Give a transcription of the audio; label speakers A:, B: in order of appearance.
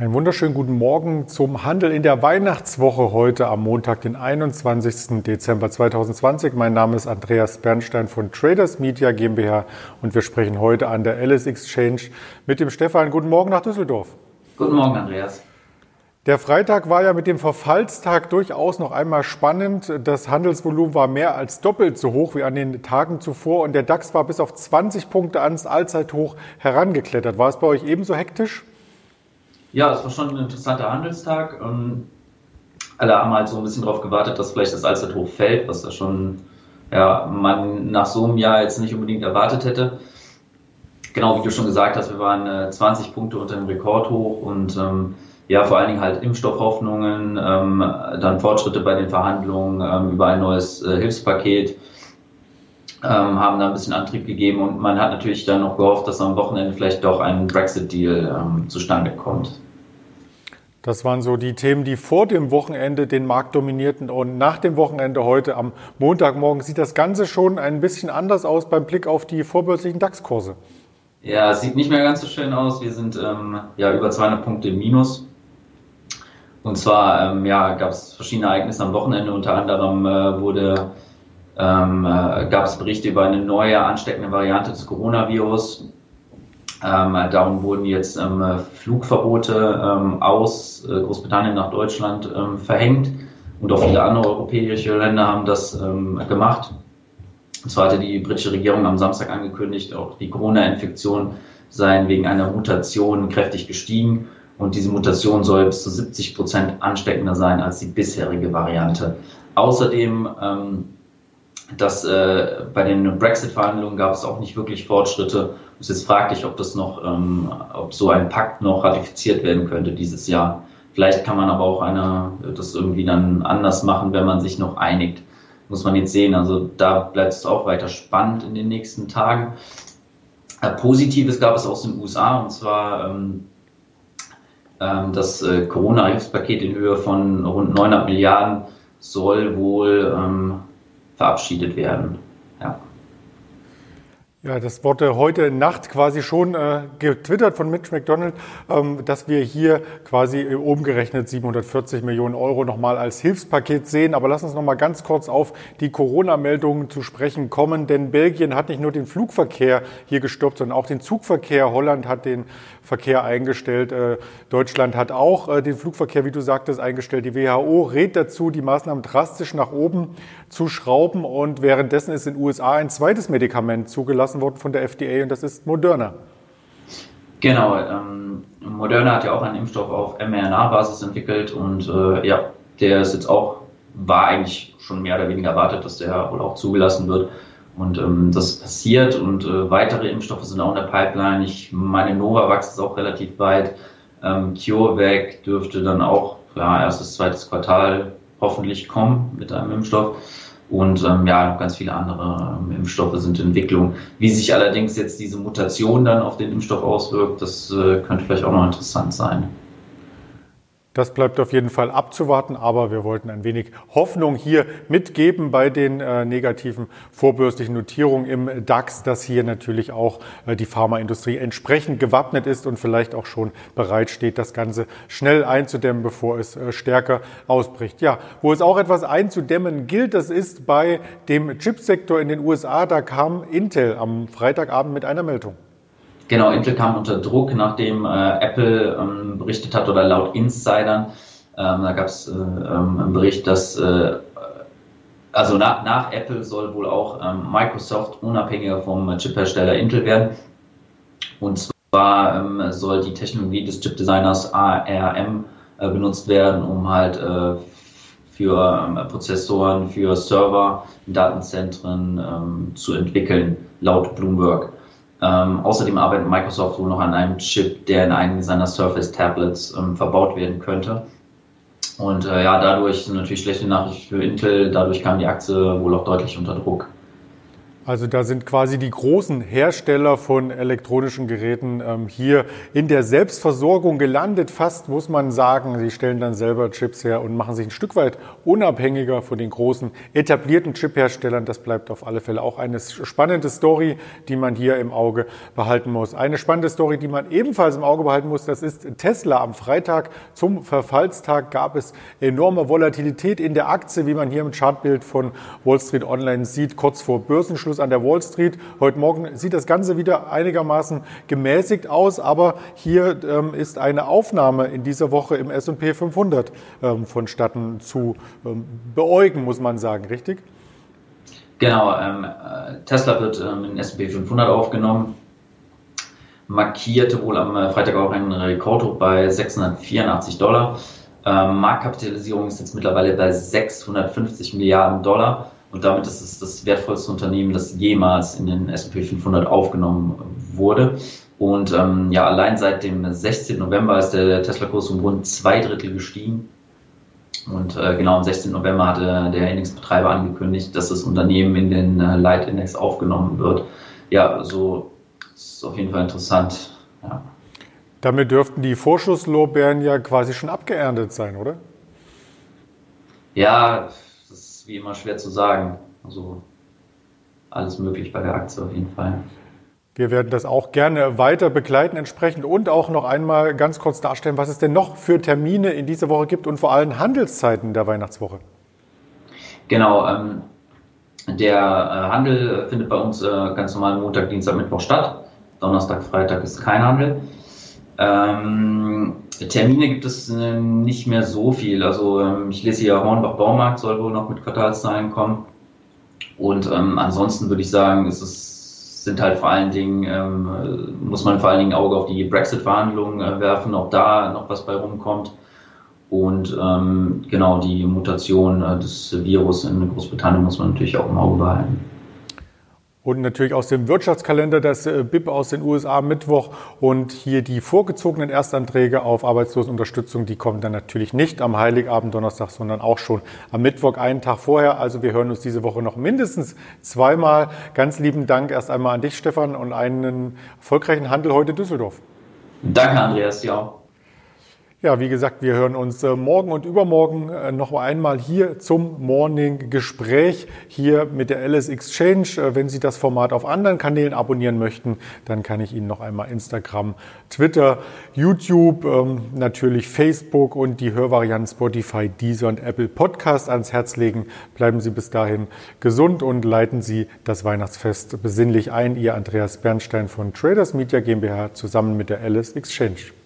A: Einen wunderschönen guten Morgen zum Handel in der Weihnachtswoche heute am Montag, den 21. Dezember 2020. Mein Name ist Andreas Bernstein von Traders Media GmbH und wir sprechen heute an der Alice Exchange mit dem Stefan. Guten Morgen nach Düsseldorf.
B: Guten Morgen, Andreas.
A: Der Freitag war ja mit dem Verfallstag durchaus noch einmal spannend. Das Handelsvolumen war mehr als doppelt so hoch wie an den Tagen zuvor und der DAX war bis auf 20 Punkte ans Allzeithoch herangeklettert. War es bei euch ebenso hektisch?
B: Ja, es war schon ein interessanter Handelstag. Ähm, alle haben halt so ein bisschen darauf gewartet, dass vielleicht das Allzeithoch fällt, was da schon ja, man nach so einem Jahr jetzt nicht unbedingt erwartet hätte. Genau wie du schon gesagt hast, wir waren 20 äh, Punkte unter dem Rekordhoch und ähm, ja, vor allen Dingen halt Impfstoffhoffnungen, ähm, dann Fortschritte bei den Verhandlungen ähm, über ein neues äh, Hilfspaket ähm, haben da ein bisschen Antrieb gegeben und man hat natürlich dann noch gehofft, dass am Wochenende vielleicht doch ein Brexit-Deal ähm, zustande kommt.
A: Das waren so die Themen, die vor dem Wochenende den Markt dominierten. Und nach dem Wochenende heute am Montagmorgen sieht das Ganze schon ein bisschen anders aus beim Blick auf die vorbörslichen DAX-Kurse.
B: Ja, es sieht nicht mehr ganz so schön aus. Wir sind ähm, ja über 200 Punkte im Minus. Und zwar ähm, ja, gab es verschiedene Ereignisse am Wochenende. Unter anderem äh, wurde ähm, äh, gab es Berichte über eine neue ansteckende Variante des Coronavirus. Ähm, darum wurden jetzt ähm, Flugverbote ähm, aus äh, Großbritannien nach Deutschland ähm, verhängt und auch viele andere europäische Länder haben das ähm, gemacht. Und zwar hatte die britische Regierung am Samstag angekündigt, auch die Corona-Infektion seien wegen einer Mutation kräftig gestiegen und diese Mutation soll bis zu 70 Prozent ansteckender sein als die bisherige Variante. Außerdem ähm, dass äh, bei den Brexit-Verhandlungen gab es auch nicht wirklich Fortschritte. Es ist fraglich, ob das noch, ähm, ob so ein Pakt noch ratifiziert werden könnte dieses Jahr. Vielleicht kann man aber auch eine, das irgendwie dann anders machen, wenn man sich noch einigt. Muss man jetzt sehen. Also da bleibt es auch weiter spannend in den nächsten Tagen. Äh, Positives gab es aus den USA und zwar ähm, ähm, das äh, Corona-Hilfspaket in Höhe von rund 900 Milliarden soll wohl ähm, verabschiedet werden. Ja.
A: Das wurde heute Nacht quasi schon äh, getwittert von Mitch McDonald, ähm, dass wir hier quasi umgerechnet 740 Millionen Euro nochmal als Hilfspaket sehen. Aber lass uns nochmal ganz kurz auf die Corona-Meldungen zu sprechen kommen, denn Belgien hat nicht nur den Flugverkehr hier gestoppt, sondern auch den Zugverkehr. Holland hat den Verkehr eingestellt. Äh, Deutschland hat auch äh, den Flugverkehr, wie du sagtest, eingestellt. Die WHO rät dazu, die Maßnahmen drastisch nach oben zu schrauben. Und währenddessen ist in den USA ein zweites Medikament zugelassen zugelassen worden von der FDA und das ist Moderna.
B: Genau, ähm, Moderna hat ja auch einen Impfstoff auf mRNA-Basis entwickelt und äh, ja, der ist jetzt auch, war eigentlich schon mehr oder weniger erwartet, dass der wohl auch zugelassen wird. Und ähm, das passiert und äh, weitere Impfstoffe sind auch in der Pipeline. Ich meine, Novavax ist auch relativ weit. Ähm, CureVac dürfte dann auch ja, erstes, zweites Quartal hoffentlich kommen mit einem Impfstoff. Und ähm, ja, ganz viele andere ähm, Impfstoffe sind in Entwicklung. Wie sich allerdings jetzt diese Mutation dann auf den Impfstoff auswirkt, das äh, könnte vielleicht auch noch interessant sein.
A: Das bleibt auf jeden Fall abzuwarten, aber wir wollten ein wenig Hoffnung hier mitgeben bei den äh, negativen vorbörslichen Notierungen im DAX, dass hier natürlich auch äh, die Pharmaindustrie entsprechend gewappnet ist und vielleicht auch schon bereit steht, das Ganze schnell einzudämmen, bevor es äh, stärker ausbricht. Ja, wo es auch etwas einzudämmen gilt, das ist bei dem Chipsektor in den USA. Da kam Intel am Freitagabend mit einer Meldung.
B: Genau, Intel kam unter Druck, nachdem äh, Apple ähm, berichtet hat oder laut Insidern, ähm, da gab es äh, ähm, einen Bericht, dass äh, also nach, nach, Apple soll wohl auch ähm, Microsoft unabhängiger vom Chiphersteller Intel werden. Und zwar ähm, soll die Technologie des Chipdesigners ARM äh, benutzt werden, um halt äh, für ähm, Prozessoren, für Server Datenzentren zu entwickeln, laut Bloomberg. Ähm, außerdem arbeitet Microsoft wohl noch an einem Chip, der in einem seiner Surface Tablets ähm, verbaut werden könnte. Und äh, ja, dadurch sind natürlich schlechte Nachrichten für Intel. Dadurch kam die Aktie wohl auch deutlich unter Druck.
A: Also da sind quasi die großen Hersteller von elektronischen Geräten ähm, hier in der Selbstversorgung gelandet. Fast muss man sagen, sie stellen dann selber Chips her und machen sich ein Stück weit unabhängiger von den großen etablierten Chipherstellern. Das bleibt auf alle Fälle auch eine spannende Story, die man hier im Auge behalten muss. Eine spannende Story, die man ebenfalls im Auge behalten muss, das ist Tesla. Am Freitag zum Verfallstag gab es enorme Volatilität in der Aktie, wie man hier im Chartbild von Wall Street Online sieht, kurz vor Börsenschluss an der Wall Street. Heute Morgen sieht das Ganze wieder einigermaßen gemäßigt aus, aber hier ähm, ist eine Aufnahme in dieser Woche im S&P 500 ähm, vonstatten zu ähm, beäugen, muss man sagen, richtig?
B: Genau, ähm, äh, Tesla wird ähm, in S&P 500 aufgenommen, markierte wohl am äh, Freitag auch einen Rekordhoch bei 684 Dollar. Ähm, Marktkapitalisierung ist jetzt mittlerweile bei 650 Milliarden Dollar. Und damit ist es das wertvollste Unternehmen, das jemals in den S&P 500 aufgenommen wurde. Und ähm, ja, allein seit dem 16. November ist der Tesla-Kurs um rund zwei Drittel gestiegen. Und äh, genau am 16. November hatte der Index-Betreiber angekündigt, dass das Unternehmen in den äh, Leitindex aufgenommen wird. Ja, so ist auf jeden Fall interessant. Ja.
A: Damit dürften die Vorschusslorbeeren ja quasi schon abgeerntet sein, oder?
B: Ja, wie immer schwer zu sagen. Also alles möglich bei der Aktie auf jeden Fall.
A: Wir werden das auch gerne weiter begleiten entsprechend und auch noch einmal ganz kurz darstellen, was es denn noch für Termine in dieser Woche gibt und vor allem Handelszeiten der Weihnachtswoche.
B: Genau, ähm, der äh, Handel findet bei uns äh, ganz normal Montag, Dienstag, Mittwoch statt. Donnerstag, Freitag ist kein Handel. Ähm, Termine gibt es äh, nicht mehr so viel. Also ähm, ich lese hier Hornbach Baumarkt soll wohl noch mit Quartalszahlen kommen. Und ähm, ansonsten würde ich sagen, ist es sind halt vor allen Dingen, ähm, muss man vor allen Dingen Auge auf die Brexit-Verhandlungen äh, werfen, ob da noch was bei rumkommt. Und ähm, genau die Mutation äh, des Virus in Großbritannien muss man natürlich auch im Auge behalten.
A: Und natürlich aus dem Wirtschaftskalender das äh, BIP aus den USA Mittwoch und hier die vorgezogenen Erstanträge auf Arbeitslosenunterstützung, die kommen dann natürlich nicht am Heiligabend Donnerstag, sondern auch schon am Mittwoch einen Tag vorher. Also wir hören uns diese Woche noch mindestens zweimal. Ganz lieben Dank erst einmal an dich, Stefan, und einen erfolgreichen Handel heute in Düsseldorf.
B: Danke, Andreas, ja.
A: Ja, wie gesagt, wir hören uns äh, morgen und übermorgen äh, noch einmal hier zum Morning-Gespräch hier mit der LS Exchange. Äh, wenn Sie das Format auf anderen Kanälen abonnieren möchten, dann kann ich Ihnen noch einmal Instagram, Twitter, YouTube, ähm, natürlich Facebook und die Hörvarianten Spotify, Deezer und Apple Podcast ans Herz legen. Bleiben Sie bis dahin gesund und leiten Sie das Weihnachtsfest besinnlich ein. Ihr Andreas Bernstein von Traders Media GmbH zusammen mit der LS Exchange.